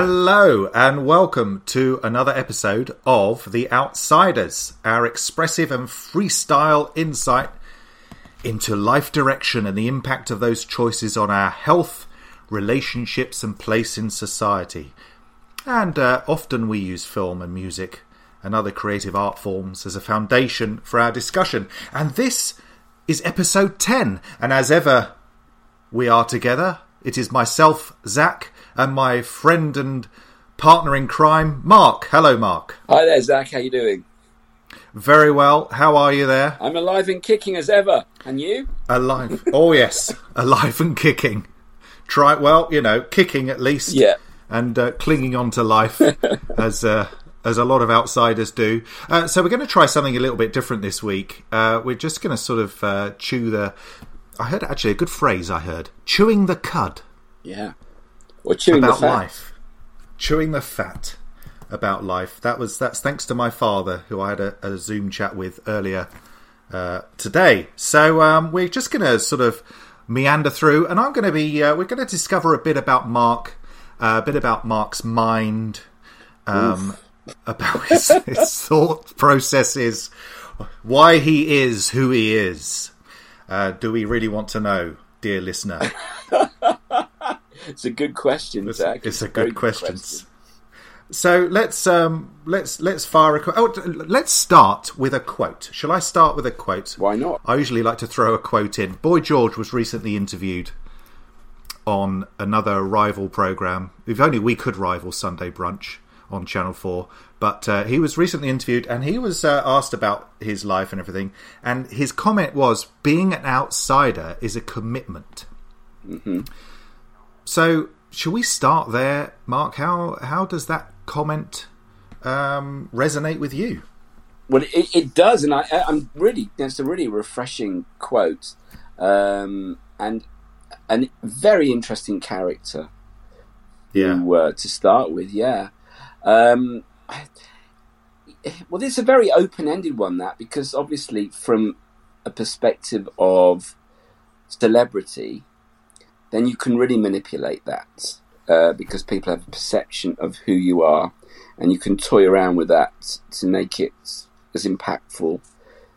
Hello and welcome to another episode of The Outsiders, our expressive and freestyle insight into life direction and the impact of those choices on our health, relationships, and place in society. And uh, often we use film and music and other creative art forms as a foundation for our discussion. And this is episode 10. And as ever, we are together. It is myself, Zac, and my friend and partner in crime, Mark. Hello, Mark. Hi there, Zac. How you doing? Very well. How are you there? I'm alive and kicking as ever. And you? Alive. oh yes, alive and kicking. Try well, you know, kicking at least. Yeah. And uh, clinging on to life as uh, as a lot of outsiders do. Uh, so we're going to try something a little bit different this week. Uh, we're just going to sort of uh, chew the. I heard actually a good phrase. I heard chewing the cud. Yeah. Or chewing about the fat. life, chewing the fat about life. That was that's thanks to my father, who I had a, a Zoom chat with earlier uh, today. So um, we're just going to sort of meander through, and I'm going to be uh, we're going to discover a bit about Mark, uh, a bit about Mark's mind, um, about his, his thought processes, why he is who he is. Uh, do we really want to know, dear listener? It's a good question, It's, Zac. it's a very good question. So let's um, let's let's fire a quote. Oh, let's start with a quote. Shall I start with a quote? Why not? I usually like to throw a quote in. Boy George was recently interviewed on another rival program. If only we could rival Sunday Brunch on Channel Four. But uh, he was recently interviewed, and he was uh, asked about his life and everything. And his comment was, "Being an outsider is a commitment." So, shall we start there, Mark? How how does that comment um, resonate with you? Well, it, it does, and I, I'm really. It's a really refreshing quote, um, and a very interesting character to, uh, to start with. Yeah. Um, well, it's a very open-ended one that because obviously from a perspective of celebrity, then you can really manipulate that uh, because people have a perception of who you are, and you can toy around with that to make it as impactful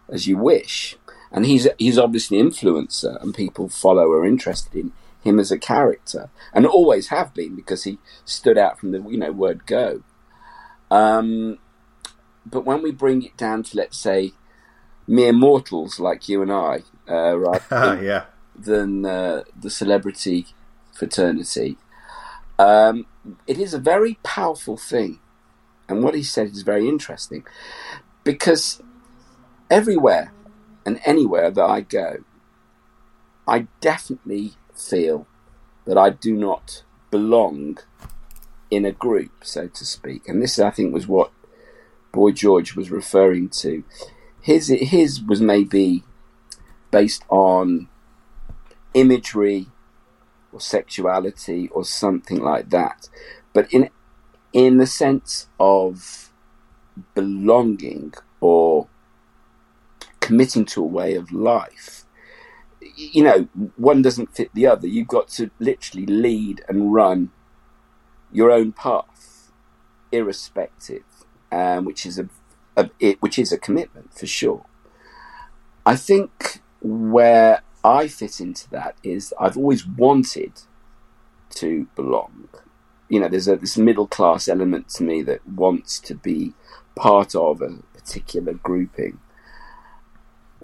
as you wish. And he's he's obviously an influencer, and people follow or are interested in him as a character, and always have been because he stood out from the you know word go. Um, but when we bring it down to let's say mere mortals like you and I, uh, than, yeah. Than uh, the celebrity fraternity, um, it is a very powerful thing. And what he said is very interesting because everywhere and anywhere that I go, I definitely feel that I do not belong in a group, so to speak. And this, I think, was what Boy George was referring to. His his was maybe based on imagery or sexuality or something like that, but in in the sense of belonging or committing to a way of life. You know, one doesn't fit the other. You've got to literally lead and run your own path, irrespective, um, which is a, it, which is a commitment for sure. I think where I fit into that is I've always wanted to belong. You know, there's a this middle class element to me that wants to be part of a particular grouping.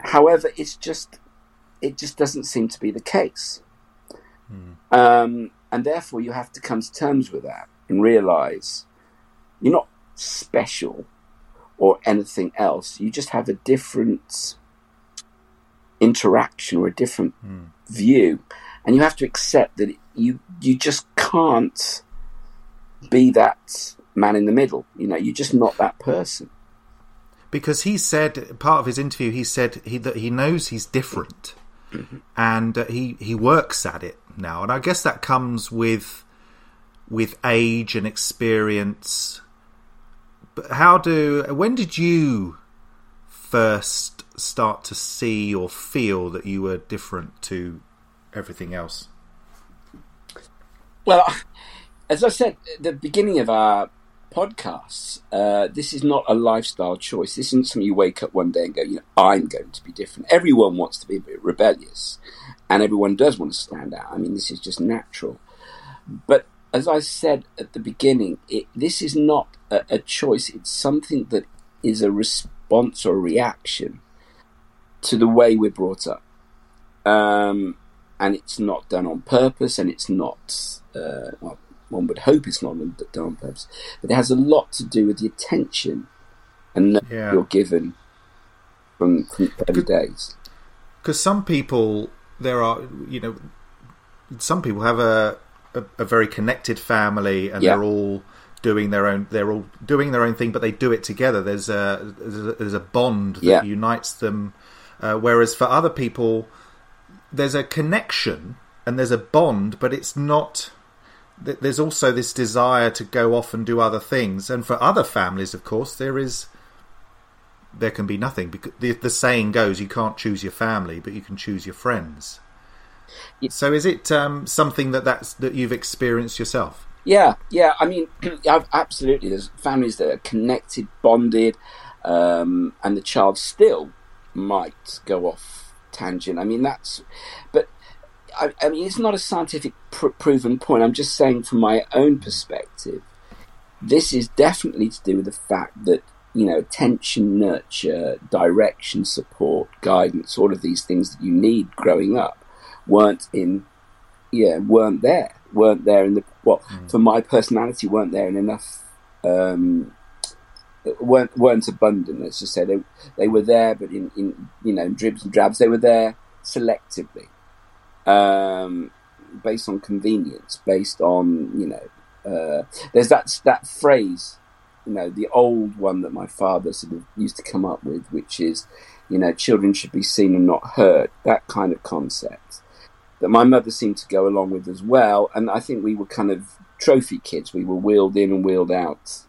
However, it's just it just doesn't seem to be the case. Um, and therefore, you have to come to terms with that and realize you're not special or anything else. You just have a different interaction or a different view, and you have to accept that you you just can't be that man in the middle. You know, you're just not that person. because he said part of his interview he said he, that he knows he's different and uh, he he works at it now and i guess that comes with with age and experience but how do when did you first start to see or feel that you were different to everything else Well, as I said at the beginning of our podcasts, uh, this is not a lifestyle choice. This isn't something you wake up one day and go, you know, I'm going to be different. Everyone wants to be a bit rebellious, and everyone does want to stand out. I mean, this is just natural. But as I said at the beginning, it, this is not a, a choice. It's something that is a response or reaction to the way we're brought up. Um, and it's not done on purpose, and it's not, uh, well, one would hope it's not done on purpose, but it has a lot to do with the attention and yeah. you're given from, from early days. Because some people, there are, you know, some people have a, a, a very connected family and yeah. they're all doing their own they're all doing their own thing but they do it together there's a there's a, bond that yeah. unites them uh, whereas for other people there's a connection and there's a bond but it's not there's also this desire to go off and do other things and for other families of course there is there can be nothing because the, the saying goes you can't choose your family but you can choose your friends so is it um, something that that's that you've experienced yourself yeah, yeah. I mean, absolutely. There's families that are connected, bonded, um, and the child still might go off tangent. I mean, that's. But I, I mean, it's not a scientific pr- proven point. I'm just saying, from my own perspective, this is definitely to do with the fact that you know, attention, nurture, direction, support, guidance, all of these things that you need growing up weren't in, yeah, weren't there weren't there in the well mm. for my personality weren't there in enough um, weren't weren't abundant. Let's just say they they were there, but in, in you know dribs and drabs. They were there selectively, um, based on convenience, based on you know. Uh, there's that that phrase, you know, the old one that my father sort of used to come up with, which is, you know, children should be seen and not heard. That kind of concept that my mother seemed to go along with as well. And I think we were kind of trophy kids. We were wheeled in and wheeled out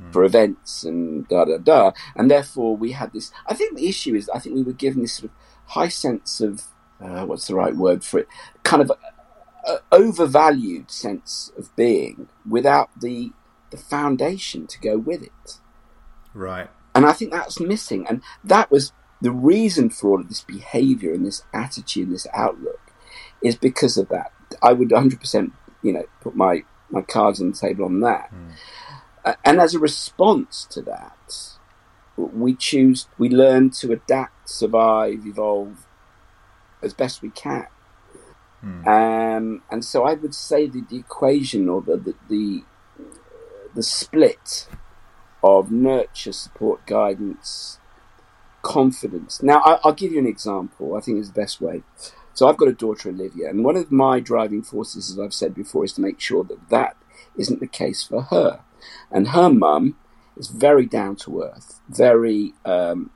mm. for events and da da da. And therefore, we had this. I think the issue is, I think we were given this sort of high sense of uh, what's the right word for it? Kind of a, a overvalued sense of being without the the foundation to go with it. Right. And I think that's missing. And that was the reason for all of this behavior and this attitude and this outlook is because of that. I would 100%, you know, put my, my cards on the table on that. Mm. And as a response to that, we choose, we learn to adapt, survive, evolve as best we can. Mm. Um, and so I would say that the equation or the, the, the, the split of nurture, support, guidance, confidence. Now, I, will give you an example. I think is the best way. So I've got a daughter, Olivia, and one of my driving forces, as I've said before, is to make sure that that isn't the case for her. And her mum is very down to earth, very um,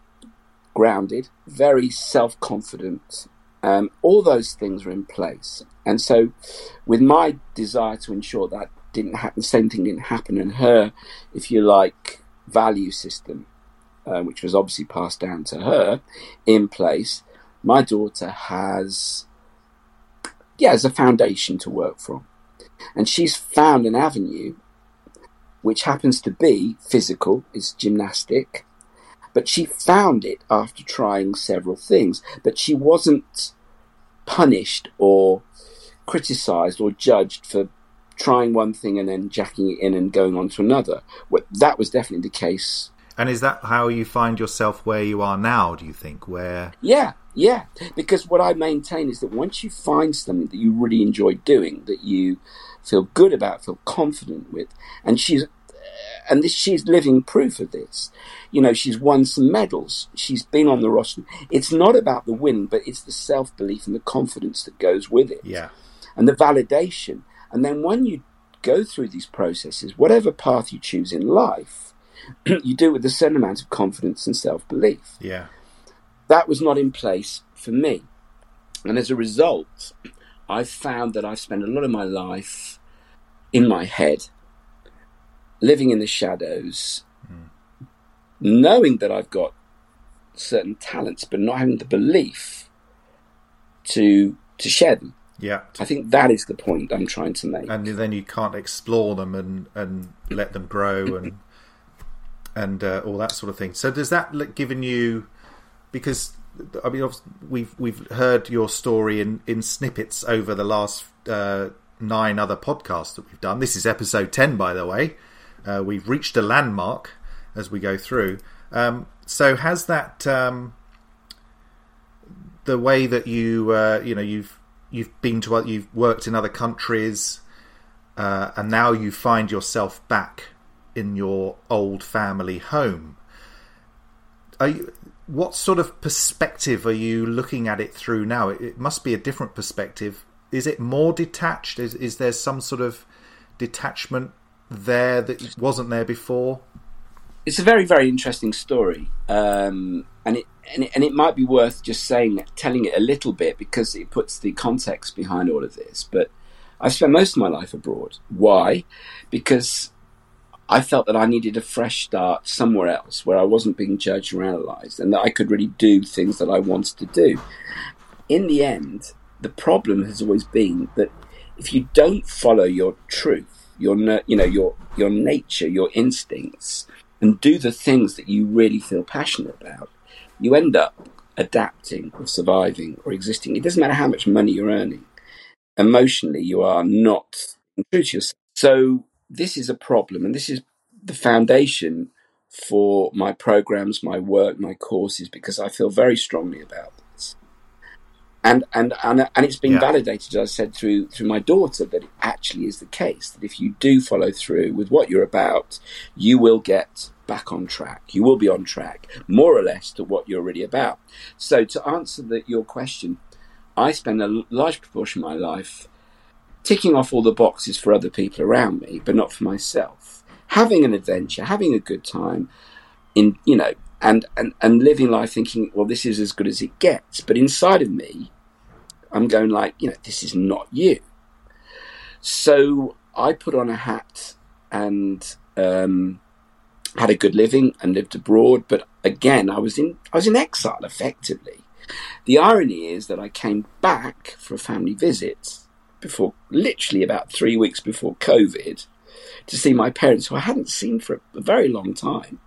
grounded, very self confident. Um, all those things are in place. And so, with my desire to ensure that didn't happen, the same thing didn't happen, and her, if you like, value system, uh, which was obviously passed down to her, in place, my daughter has, yeah, as a foundation to work from. And she's found an avenue which happens to be physical, is gymnastic, but she found it after trying several things. But she wasn't punished or criticized or judged for trying one thing and then jacking it in and going on to another. Well, that was definitely the case. And is that how you find yourself where you are now, do you think? Where Yeah, yeah, because what I maintain is that once you find something that you really enjoy doing, that you feel good about, feel confident with, and she's and this, she's living proof of this. You know, she's won some medals. She's been on the roster. It's not about the win, but it's the self belief and the confidence that goes with it. Yeah. And the validation. And then when you go through these processes, whatever path you choose in life, you do it with a certain amount of confidence and self belief. Yeah. That was not in place for me. And as a result, I've found that I've spent a lot of my life in my head, living in the shadows, mm. knowing that I've got certain talents, but not having the belief to to share them. Yeah. I think that is the point I'm trying to make. And then you can't explore them and, and let them grow and and uh, all that sort of thing. So does that look given you because I mean we've we've heard your story in in snippets over the last uh, nine other podcasts that we've done. This is episode ten, by the way. Uh, we've reached a landmark as we go through. Um, so has that um, the way that you uh, you know you've you've been to you've worked in other countries uh, and now you find yourself back in your old family home. You, what sort of perspective are you looking at it through now? It, it must be a different perspective. Is it more detached? Is, is there some sort of detachment there that wasn't there before? It's a very, very interesting story, um, and it and it, and it might be worth just saying, telling it a little bit because it puts the context behind all of this. But I spent most of my life abroad. Why? Because I felt that I needed a fresh start somewhere else where I wasn't being judged or analysed and that I could really do things that I wanted to do. In the end, the problem has always been that if you don't follow your truth, your you know your your nature, your instincts, and do the things that you really feel passionate about, you end up adapting or surviving or existing. It doesn't matter how much money you're earning. Emotionally, you are not true to yourself. So this is a problem, and this is the foundation for my programs, my work, my courses, because I feel very strongly about this. And and and, and it's been yeah. validated, as I said, through through my daughter, that it actually is the case. That if you do follow through with what you're about, you will get back on track. You will be on track, more or less, to what you're really about. So to answer the, your question, I spend a large proportion of my life ticking off all the boxes for other people around me, but not for myself. Having an adventure, having a good time, in you know, and and and living life thinking, well, this is as good as it gets. But inside of me, I'm going like, you know, this is not you. So I put on a hat and um, had a good living and lived abroad. But again, I was in I was in exile effectively. The irony is that I came back for a family visit before, literally about three weeks before COVID, to see my parents, who I hadn't seen for a very long time.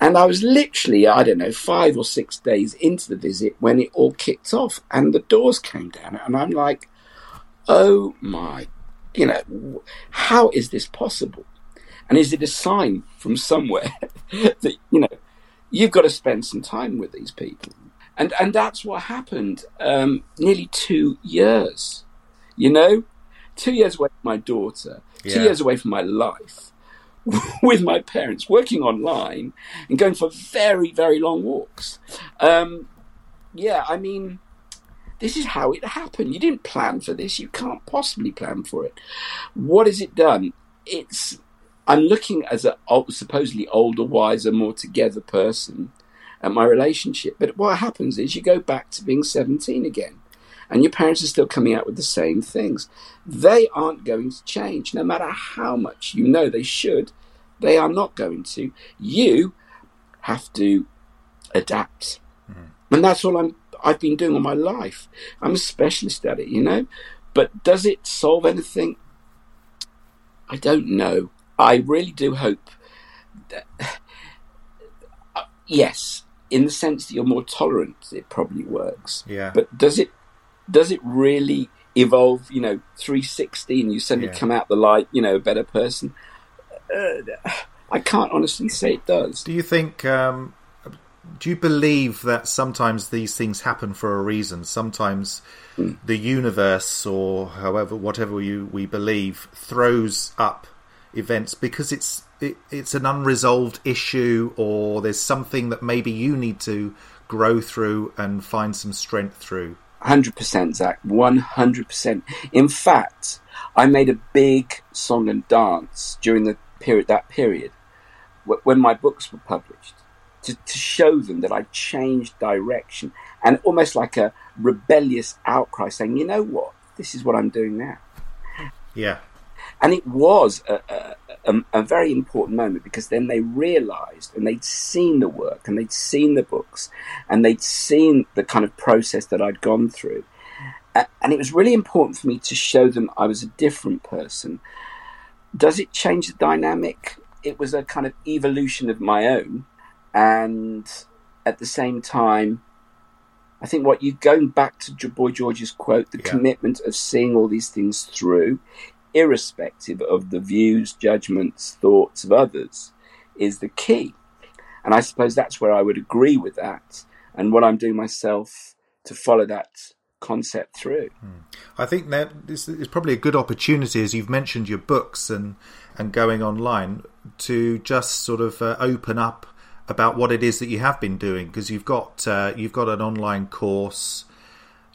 And I was literally, I don't know, five or six days into the visit when it all kicked off and the doors came down. And I'm like, oh my, you know, how is this possible? And is it a sign from somewhere that, you know, you've got to spend some time with these people? And, and that's what happened um, nearly two years you know, two years away from my daughter, yeah. two years away from my life, with my parents, working online and going for very, very long walks. Um, yeah, I mean, this is how it happened. You didn't plan for this. You can't possibly plan for it. What has it done? It's I'm looking as a supposedly older, wiser, more together person at my relationship. But what happens is you go back to being 17 again and your parents are still coming out with the same things. They aren't going to change, no matter how much you know they should. They are not going to. You have to adapt, mm-hmm. and that's all I'm. I've been doing all my life. I'm a specialist at it, you know. But does it solve anything? I don't know. I really do hope that. Uh, yes, in the sense that you're more tolerant, it probably works. Yeah. But does it does it really evolve? You know, 360 and you suddenly yeah. come out the light, you know, a better person? Uh, I can't honestly say it does. Do you think? Um, do you believe that sometimes these things happen for a reason? Sometimes mm. the universe, or however, whatever you we believe, throws up events because it's it, it's an unresolved issue, or there's something that maybe you need to grow through and find some strength through. 100% Zac, 100%. In fact, I made a big song and dance during the period that period when my books were published to, to show them that I changed direction and almost like a rebellious outcry saying, you know what, this is what I'm doing now. Yeah. And it was a, a, a, a, very important moment because then they realized and they'd seen the work and they'd seen the books and they'd seen the kind of process that I'd gone through. and it was really important for me to show them I was a different person. Does it change the dynamic? It was a kind of evolution of my own, and at the same time, I think what you're going back to Boy George's quote, the yeah. commitment of seeing all these things through, irrespective of the views, judgments, thoughts of others, is the key. And I suppose that's where I would agree with that, and what I'm doing myself to follow that concept through. I think that this is probably a good opportunity, as you've mentioned your books and and going online, to just sort of uh, open up about what it is that you have been doing because you've got uh, you've got an online course.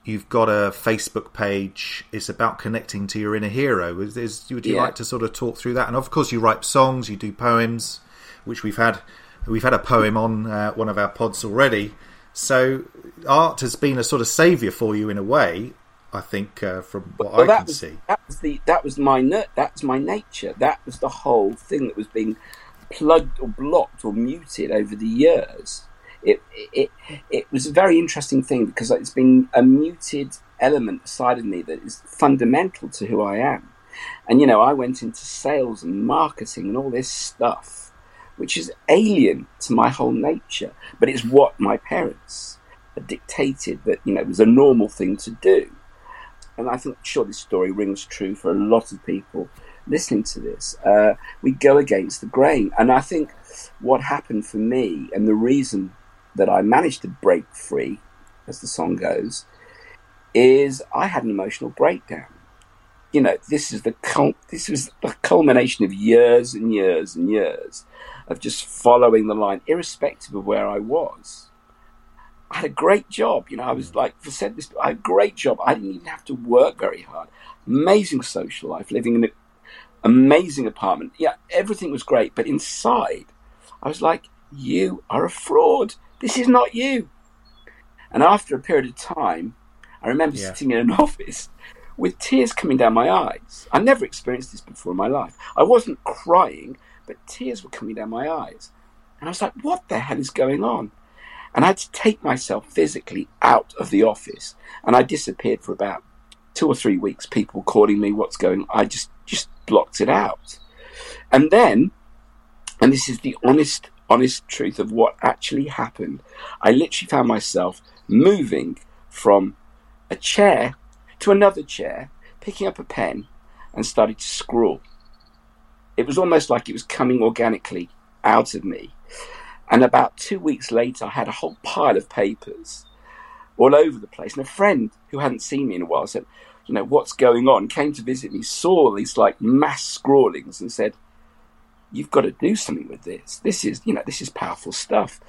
You've got a Facebook page. It's about connecting to your inner hero. Is, is would you yeah. like to sort of talk through that? And of course, you write songs, you do poems, which we've had we've had a poem on uh, one of our pods already. So art has been a sort of saviour for you in a way. I think uh, from what well, I can was, see, that was the that was my that's my nature. That was the whole thing that was being plugged or blocked or muted over the years. It it it was a very interesting thing because it's been a muted element side of me that is fundamental to who I am. And you know, I went into sales and marketing and all this stuff which is alien to my whole nature, but it's what my parents dictated that you know it was a normal thing to do. And I think sure this story rings true for a lot of people listening to this. Uh, we go against the grain, and I think what happened for me, and the reason that I managed to break free, as the song goes, is I had an emotional breakdown you know, this is the cul- this was the culmination of years and years and years of just following the line, irrespective of where I was. I had a great job, you know. I was mm. like I said this. I had a great job. I didn't even have to work very hard. Amazing social life, living in an amazing apartment. Yeah, everything was great, but inside, I was like, "You are a fraud. This is not you." And after a period of time, I remember yeah. sitting in an office with tears coming down my eyes. I never experienced this before in my life. I wasn't crying, but tears were coming down my eyes. And I was like, what the hell is going on? And I had to take myself physically out of the office. And I disappeared for about two or three weeks, people calling me, what's going on? I just, just blocked it out. And then, and this is the honest, honest truth of what actually happened, I literally found myself moving from a chair to another chair, picking up a pen, and started to scrawl. It was almost like it was coming organically out of me. And about two weeks later, I had a whole pile of papers all over the place. And a friend who hadn't seen me in a while said, You know, what's going on? Came to visit me, saw these like mass scrawlings, and said, You've got to do something with this. This is, you know, this is powerful stuff.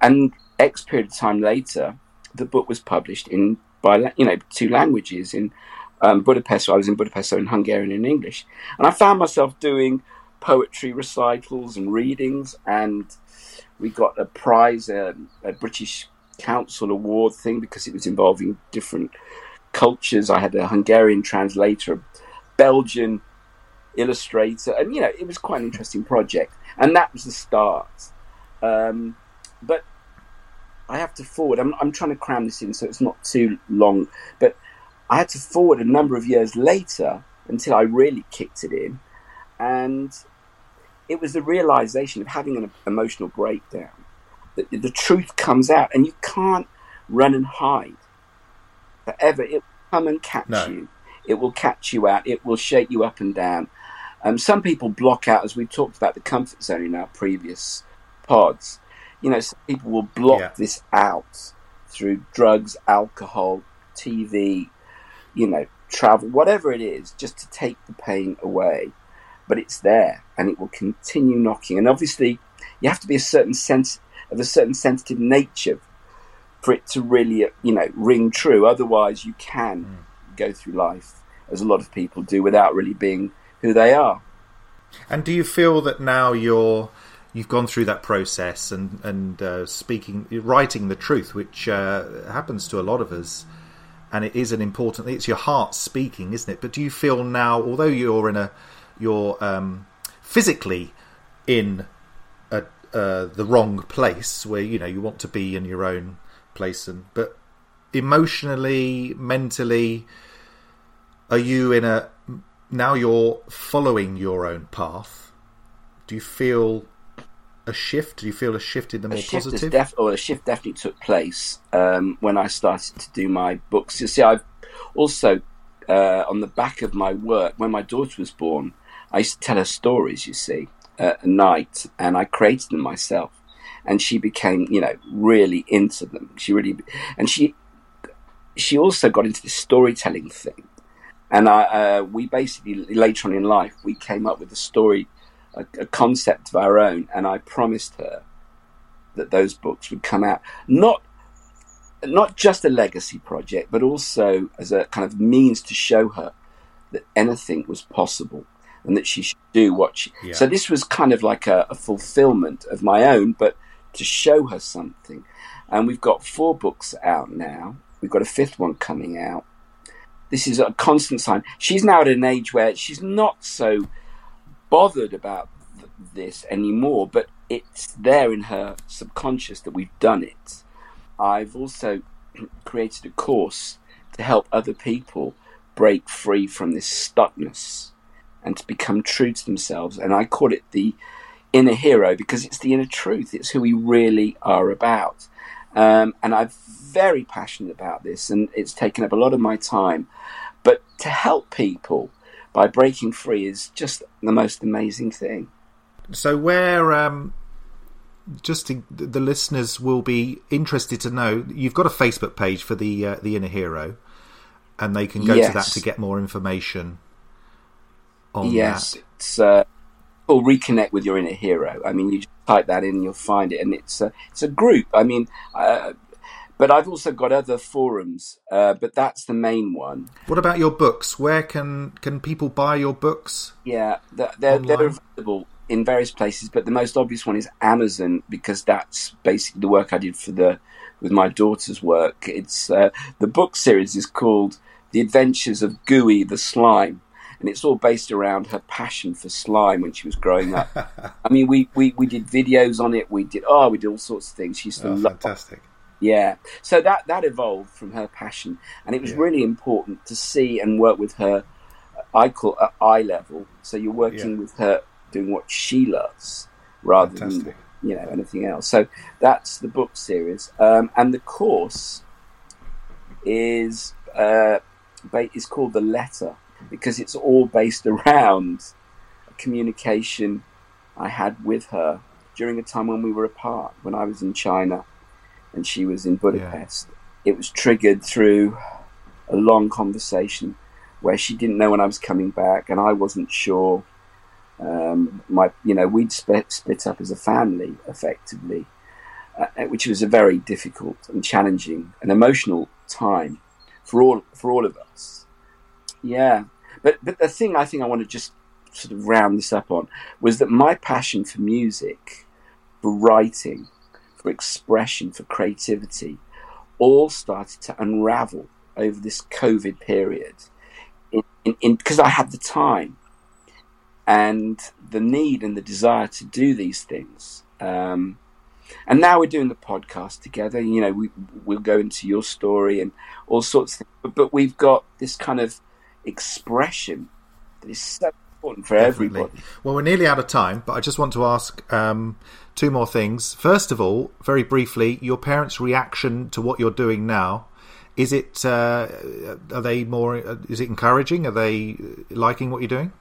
And X period of time later, the book was published in by you know two languages in um, Budapest. So I was in Budapest, so in Hungarian and English, and I found myself doing poetry recitals and readings, and we got a prize, a, a British Council award thing because it was involving different cultures. I had a Hungarian translator, a Belgian illustrator, and you know it was quite an interesting project, and that was the start. Um, but I have to forward. I'm, I'm trying to cram this in so it's not too long, but I had to forward a number of years later until I really kicked it in, and it was the realization of having an emotional breakdown that the truth comes out, and you can't run and hide forever. It will come and catch no. you. It will catch you out. It will shake you up and down. Um, some people block out, as we talked about the comfort zone in our previous pods you know, some people will block yeah. this out through drugs, alcohol, TV, you know, travel, whatever it is, just to take the pain away. But it's there and it will continue knocking. And obviously, you have to be a certain sense of a certain sensitive nature for it to really, you know, ring true. Otherwise, you can mm. go through life as a lot of people do without really being who they are. And do you feel that now you're you've gone through that process and and uh, speaking, writing the truth, which uh, happens to a lot of us, and it is an important. It's your heart speaking, isn't it? But do you feel now, although you're in a, you're um, physically in a, uh, the wrong place where you know you want to be in your own place, and but emotionally, mentally, are you in a now you're following your own path? Do you feel a shift? Do you feel a shift in the more positive? Def- or a shift definitely took place um, when I started to do my books. You see, I've also uh, on the back of my work when my daughter was born. I used to tell her stories. You see, uh, at night, and I created them myself. And she became, you know, really into them. She really, and she, she also got into this storytelling thing. And I, uh, we basically later on in life, we came up with a story a, a concept of our own, and I promised her that those books would come out not not just a legacy project, but also as a kind of means to show her that anything was possible and that she should do what she. Yeah. So this was kind of like a, a fulfillment of my own, but to show her something. And we've got four books out now. We've got a fifth one coming out. This is a constant sign. She's now at an age where she's not so bothered about th- this anymore, but it's there in her subconscious that we've done it. I've also created a course to help other people break free from this stuckness and to become true to themselves. And I call it the inner hero because it's the inner truth, it's who we really are about. Um, and I'm very passionate about this, and it's taken up a lot of my time. But to help people by breaking free is just the most amazing thing. So, where um, just to, the listeners will be interested to know, you've got a Facebook page for the uh, the Inner Hero, and they can go Yes. to that to get more information on yes, that. it's uh, or reconnect with your inner hero. I mean, you just type that in, and you'll find it, and it's a it's a group. I mean, uh, but I've also got other forums, uh, but that's the main one. What about your books? Where can can people buy your books? Yeah, they're, they're, they're available in various places, but the most obvious one is Amazon because that's basically the work I did for the with my daughter's work. It's uh, the book series is called The Adventures of Gooey the Slime, and it's all based around her passion for slime when she was growing up. I mean, we, we, we did videos on it. We did oh, we did all sorts of things. She used to Oh, love fantastic! Yeah. So that that evolved from her passion, and it was Yeah. really important to see and work with her. I call at eye level. So you're working Yeah. with her, doing what she loves, rather Fantastic. than you know anything else. So that's the book series, um, and the course is uh, ba- is called the letter because it's all based around a communication I had with her during a time when we were apart, when I was in China and she was in Budapest. It was triggered through a long conversation where she didn't know when I was coming back, and I wasn't sure. Um, my, you know, we'd split, split up as a family effectively, uh, which was a very difficult and challenging and emotional time for all for all of us. Yeah, but but the thing I think I want to just sort of round this up on was that my passion for music, for writing, for expression, for creativity, all started to unravel over this COVID period. Because I had the time and the need and the desire to do these things. Um, and now we're doing the podcast together. You know, we we'll go into your story and all sorts of things, but, but we've got this kind of expression that is so important for Definitely. everybody. Well, we're nearly out of time, but I just want to ask um, two more things. First of all, very briefly, your parents' reaction to what you're doing now. Is it? Uh, are they more? Is it encouraging? Are they liking what you're doing?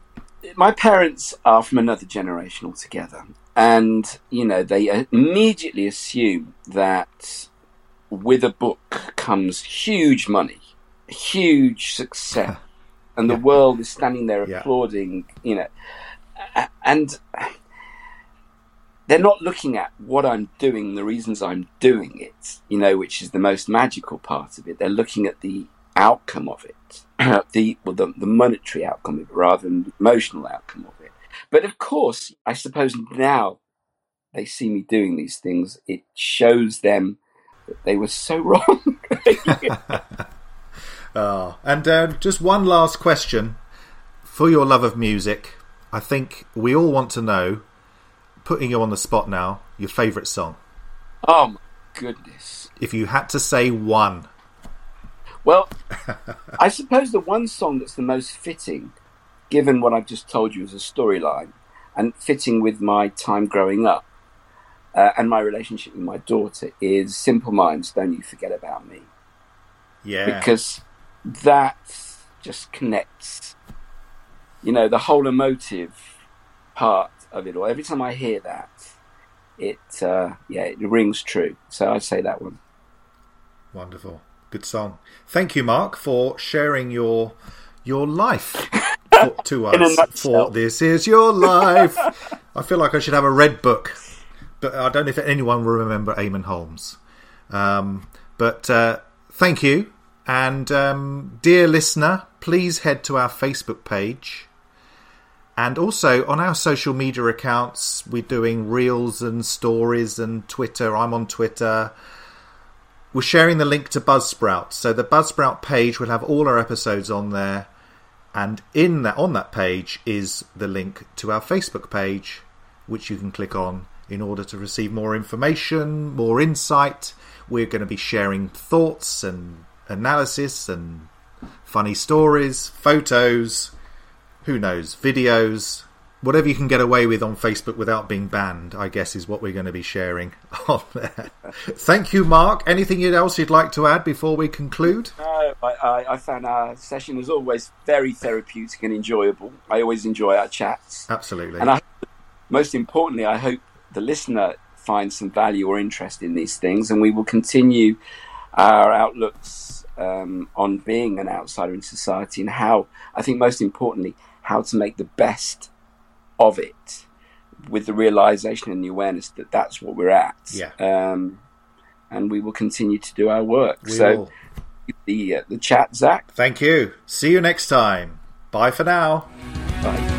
my parents are from another generation altogether, and you know they immediately assume that with a book comes huge money, huge success, and the Yeah. world is standing there Yeah. applauding. You know, and they're not looking at what I'm doing, the reasons I'm doing it. You know, which is the most magical part of it. They're looking at the outcome of it, the well, the, the monetary outcome of it, rather than the emotional outcome of it. But of course, I suppose now they see me doing these things, it shows them that they were so wrong. Oh, and uh, just one last question for your love of music. I think we all want to know, putting you on the spot now, your favourite song. oh my goodness! If you had to say one, Well, I suppose the one song that's the most fitting, given what I've just told you as a storyline, and fitting with my time growing up uh, and my relationship with my daughter, is Simple Minds, Don't You Forget About Me. Yeah. Because that just connects, you know, the whole emotive part of it all. Every time I hear that, it, uh, yeah, it rings true. So I'd say that one. Wonderful. Good song. Thank you, Mark, for sharing your your life for, to us. For this is your life. I feel like I should have a red book, but I don't know if anyone will remember Eamonn Holmes. Um, but uh, thank you, and um, dear listener, please head to our Facebook page. And also on our social media accounts, we're doing reels and stories and Twitter. I'm on Twitter we're sharing the link to Buzzsprout. So the Buzzsprout page will have all our episodes on there, and in that on that page is the link to our Facebook page, which you can click on in order to receive more information, more insight. We're going to be sharing thoughts and analysis and funny stories, photos, who knows, videos, whatever you can get away with on Facebook without being banned, I guess, is what we're going to be sharing on there. Thank you, Mark. Anything else you'd like to add before we conclude? No, I, I, found our session as always very therapeutic and enjoyable. I always enjoy our chats. Absolutely. And I, most importantly, I hope the listener finds some value or interest in these things, and we will continue our outlooks um, on being an outsider in society and how, I think, most importantly, how to make the best of it with the realization and the awareness that that's what we're at. Yeah. Um, and we will continue to do our work. We so, will. the uh, the chat, Zac. Thank you. See you next time. Bye for now. Bye.